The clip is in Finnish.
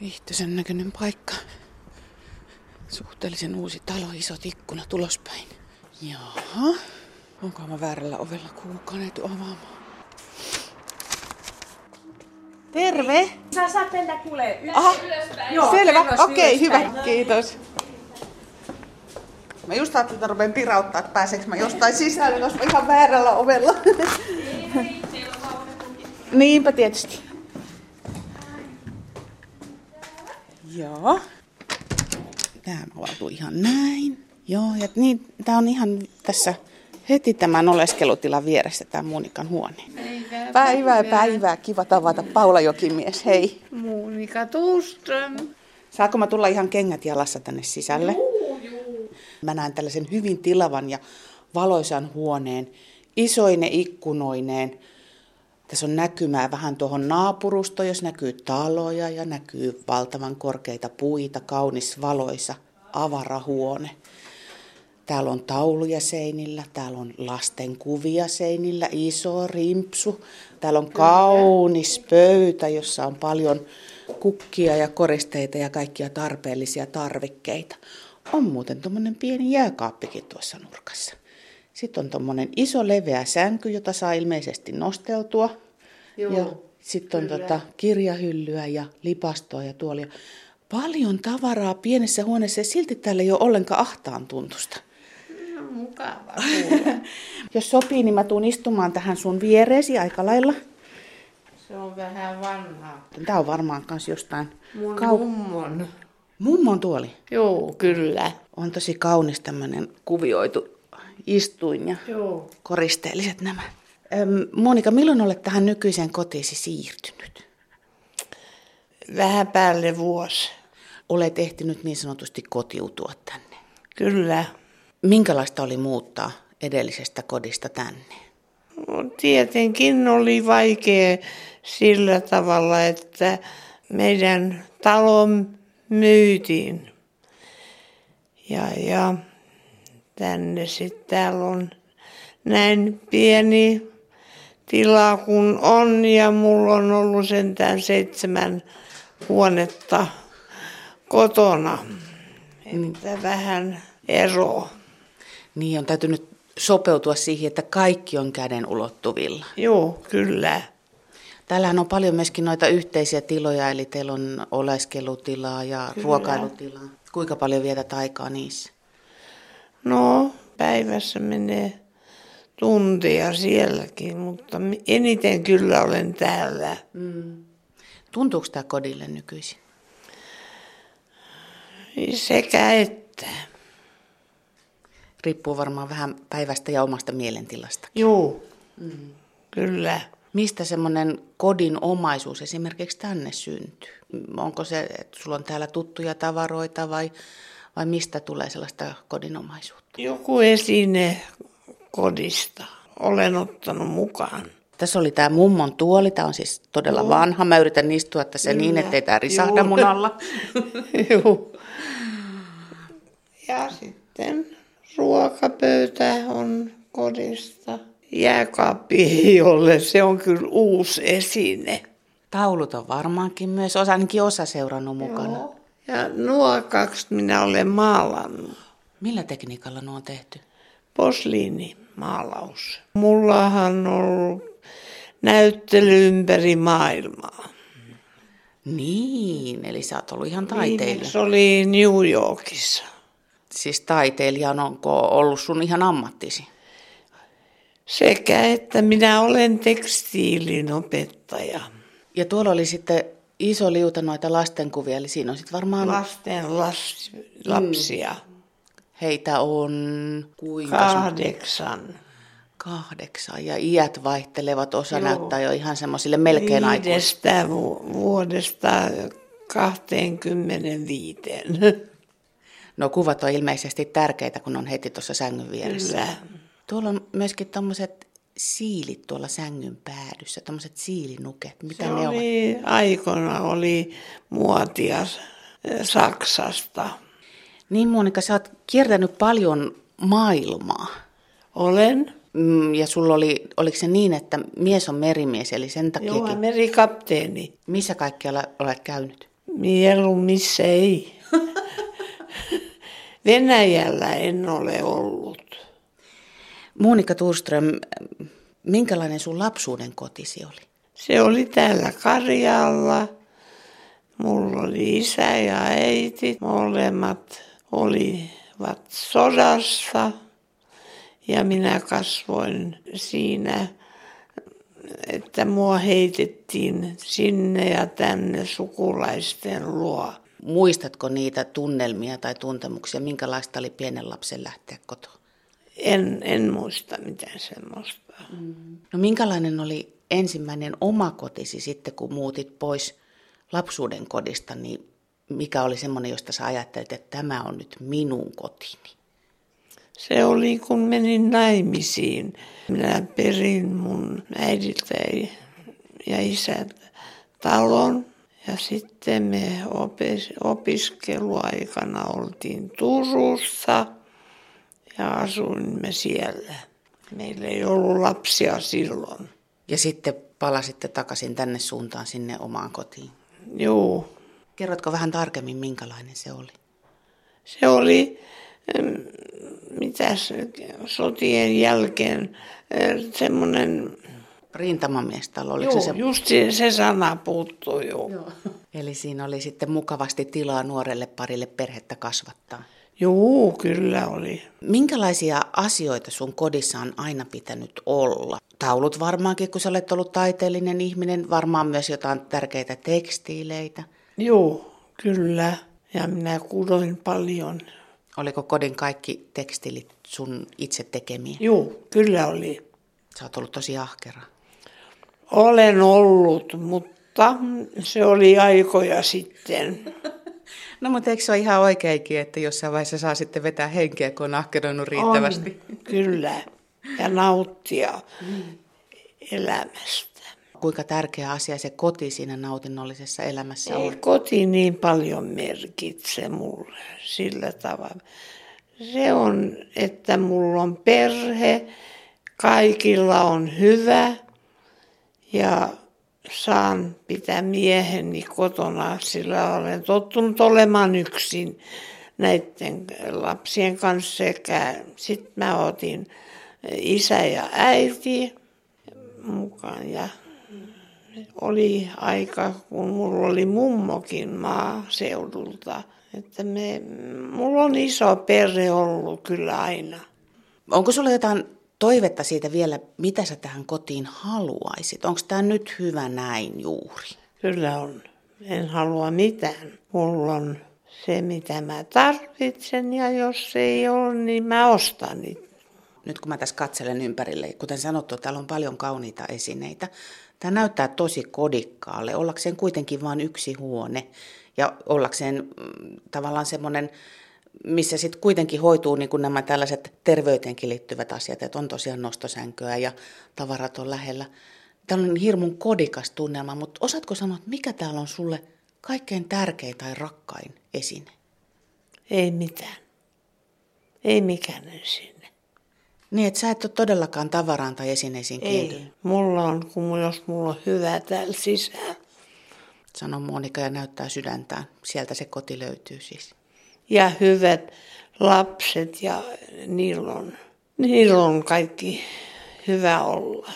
Viihtyisen näköinen paikka. Suhteellisen uusi talo, isot ikkunat ulospäin. Jaha. Onko mä väärällä ovella kukaan etu avaamaan? Terve! Sä saat mennä kuule ylös, Aha. ylöspäin. Selvä, kerros okei, ylöspäin. hyvä, kiitos. Mä just ajattelin, että rupean pirauttaa, että pääseekö mä jostain sisälle, jos mä ihan väärällä ovella. Niinpä tietysti. Joo. Tämä avautuu ihan näin. Joo, ja niin, tää on ihan tässä heti tämän oleskelutilan vieressä tämä Monikan huone. Päivää, Päivää, päivää. Kiva tavata Paula Jokimies, hei. Monika Tuuström. Saako mä tulla ihan kengät jalassa tänne sisälle? Mä näen tällaisen hyvin tilavan ja valoisan huoneen, isoine ikkunoineen. Tässä on näkymää vähän tuohon naapurustoon, jos näkyy taloja ja näkyy valtavan korkeita puita, kaunis valoisa avarahuone. Täällä on tauluja seinillä, täällä on lasten kuvia seinillä, iso rimpsu. Täällä on kaunis pöytä, jossa on paljon kukkia ja koristeita ja kaikkia tarpeellisia tarvikkeita. On muuten tuommoinen pieni jääkaappikin tuossa nurkassa. Sitten on tuommoinen iso leveä sänky, jota saa ilmeisesti nosteltua. Joo, ja sitten on kyllä. tota kirjahyllyä ja lipastoa ja tuolia. Paljon tavaraa pienessä huoneessa ja silti täällä ei ole ollenkaan ahtaan tuntusta. No, mukava kuulla. Jos sopii, niin mä tuun istumaan tähän sun viereesi aika lailla. Se on vähän vanha. Tää on varmaan kans jostain Mun kau- mummon. mummon tuoli. Joo, kyllä. On tosi kaunis tämmönen kuvioitu istuin ja Joo. koristeelliset nämä. Monika, milloin olet tähän nykyiseen kotiisi siirtynyt? Vähän päälle vuosi. Olet ehtinyt niin sanotusti kotiutua tänne. Kyllä. Minkälaista oli muuttaa edellisestä kodista tänne? No, tietenkin oli vaikea sillä tavalla, että meidän talo myytiin. Ja, ja tänne sitten täällä on näin pieni tila kuin on ja mulla on ollut sentään seitsemän huonetta kotona. Että vähän eroa. Niin on täytynyt sopeutua siihen, että kaikki on käden ulottuvilla. Joo, kyllä. Täällähän on paljon myöskin noita yhteisiä tiloja, eli teillä on oleskelutilaa ja Kyllä. ruokailutilaa. Kuinka paljon vietät aikaa niissä? No, päivässä menee tuntia sielläkin, mutta eniten kyllä olen täällä. Tuntuuko tämä kodille nykyisin? Sekä että. Riippuu varmaan vähän päivästä ja omasta mielentilasta. Joo, kyllä. Mistä semmoinen kodin omaisuus esimerkiksi tänne syntyy? Onko se, että sulla on täällä tuttuja tavaroita vai, vai mistä tulee sellaista kodinomaisuutta? Joku esine kodista olen ottanut mukaan. Tässä oli tämä mummon tuoli, tämä on siis todella vanha. Mä yritän istua tässä niin, Kyllä. ettei tämä risahda mun alla. Joo. Ja sitten ruokapöytä on kodista. Jääkaappi ei ole, se on kyllä uusi esine. Taulut on varmaankin myös, osa, ainakin osa seurannut mukana. Joo. Ja nuo kaksi minä olen maalannut. Millä tekniikalla nuo on tehty? Posliinimaalaus. Mullahan on ollut näyttely ympäri maailmaa. Niin, eli sä oot ollut ihan taiteilija. Viimeksi oli New Yorkissa. Siis taiteilija on onko ollut sun ihan ammattisi? Sekä että minä olen tekstiilin opettaja. Ja tuolla oli sitten iso liuta noita lastenkuvia, eli siinä on sitten varmaan, Lasten las, lapsia. heitä on kuinka? Kahdeksan. Kahdeksan, ja iät vaihtelevat, osa Joo. näyttää jo ihan semmoisille melkein aikuisille. Vu- vuodesta 25. No kuvat on ilmeisesti tärkeitä, kun on heti tuossa sängyn vieressä. Kyllä. Tuolla on myöskin tommoset siilit tuolla sängyn päädyssä, tommoset siilinuket. Mitä Se ne ovat? oli, aikona oli muotia Saksasta. Niin Monika, sä oot kiertänyt paljon maailmaa. Olen. Mm, Ja sulla oli, oliko se niin, että mies on merimies, eli sen Joo, takia, merikapteeni. missä kaikkialla olet käynyt? Mieluummin ei. Venäjällä en ole ollut. Monika Turström, minkälainen sun lapsuuden kotisi oli? Se oli täällä Karjalla. Mulla oli isä ja äiti. Molemmat olivat sodassa. Ja minä kasvoin siinä, että mua heitettiin sinne ja tänne sukulaisten luo. Muistatko niitä tunnelmia tai tuntemuksia, minkälaista oli pienen lapsen lähteä kotoa? En, en muista mitään semmoista. No minkälainen oli ensimmäinen oma kotisi sitten, kun muutit pois lapsuuden kodista, niin mikä oli semmoinen, josta sä ajattelit, että tämä on nyt minun kotini? Se oli, kun menin naimisiin. Minä perin mun äidiltä ja isältä talon. Ja sitten me opis, opiskeluaikana oltiin Turussa ja asuimme siellä. Meillä ei ollut lapsia silloin. Ja sitten palasitte takaisin tänne suuntaan sinne omaan kotiin. Joo. Kerrotko vähän tarkemmin, minkälainen se oli? Se oli, mitäs sotien jälkeen, semmoinen... Rintamamiestalo, oliko Joo, se se? just se, se sana puuttui jo. Joo. Eli siinä oli sitten mukavasti tilaa nuorelle parille perhettä kasvattaa. Joo, kyllä oli. Minkälaisia asioita sun kodissa on aina pitänyt olla? Taulut varmaankin, kun sä olet ollut taiteellinen ihminen, varmaan myös jotain tärkeitä tekstiileitä. Joo, kyllä. Ja minä kudoin paljon. Oliko kodin kaikki tekstiilit sun itse tekemiä? Joo, kyllä oli. Sä oot ollut tosi ahkera. Olen ollut, mutta se oli aikoja sitten. No mutta eikö se ole ihan oikeinkin, että jossain vaiheessa saa sitten vetää henkeä, kun on ahkeroinut riittävästi? On, kyllä. Ja nauttia elämästä. Kuinka tärkeä asia se koti siinä nautinnollisessa elämässä Ei on? koti niin paljon merkitse mulle sillä tavalla. Se on, että mulla on perhe, kaikilla on hyvä ja saan pitää mieheni kotona, sillä olen tottunut olemaan yksin näiden lapsien kanssa sekä sitten mä otin isä ja äiti mukaan ja oli aika, kun mulla oli mummokin maaseudulta. Että me, mulla on iso perhe ollut kyllä aina. Onko sulla jotain toivetta siitä vielä, mitä sä tähän kotiin haluaisit? Onko tämä nyt hyvä näin juuri? Kyllä on. En halua mitään. Mulla on se, mitä mä tarvitsen ja jos ei ole, niin mä ostan niitä. Nyt kun mä tässä katselen ympärille, kuten sanottu, täällä on paljon kauniita esineitä. Tämä näyttää tosi kodikkaalle, ollakseen kuitenkin vain yksi huone ja ollakseen mm, tavallaan semmoinen, missä sitten kuitenkin hoituu niin kuin nämä tällaiset terveyteenkin liittyvät asiat, että on tosiaan nostosänköä ja tavarat on lähellä. Täällä on hirmun kodikas tunnelma, mutta osaatko sanoa, että mikä täällä on sulle kaikkein tärkein tai rakkain esine? Ei mitään. Ei mikään sinne. Niin, että sä et ole todellakaan tavaraan tai esineisiin kiintynyt. Ei. Mulla on, kun jos mulla on hyvä täällä sisällä. sanoi Monika ja näyttää sydäntään. Sieltä se koti löytyy siis. Ja hyvät lapset ja niillä on, niillä on kaikki hyvä olla.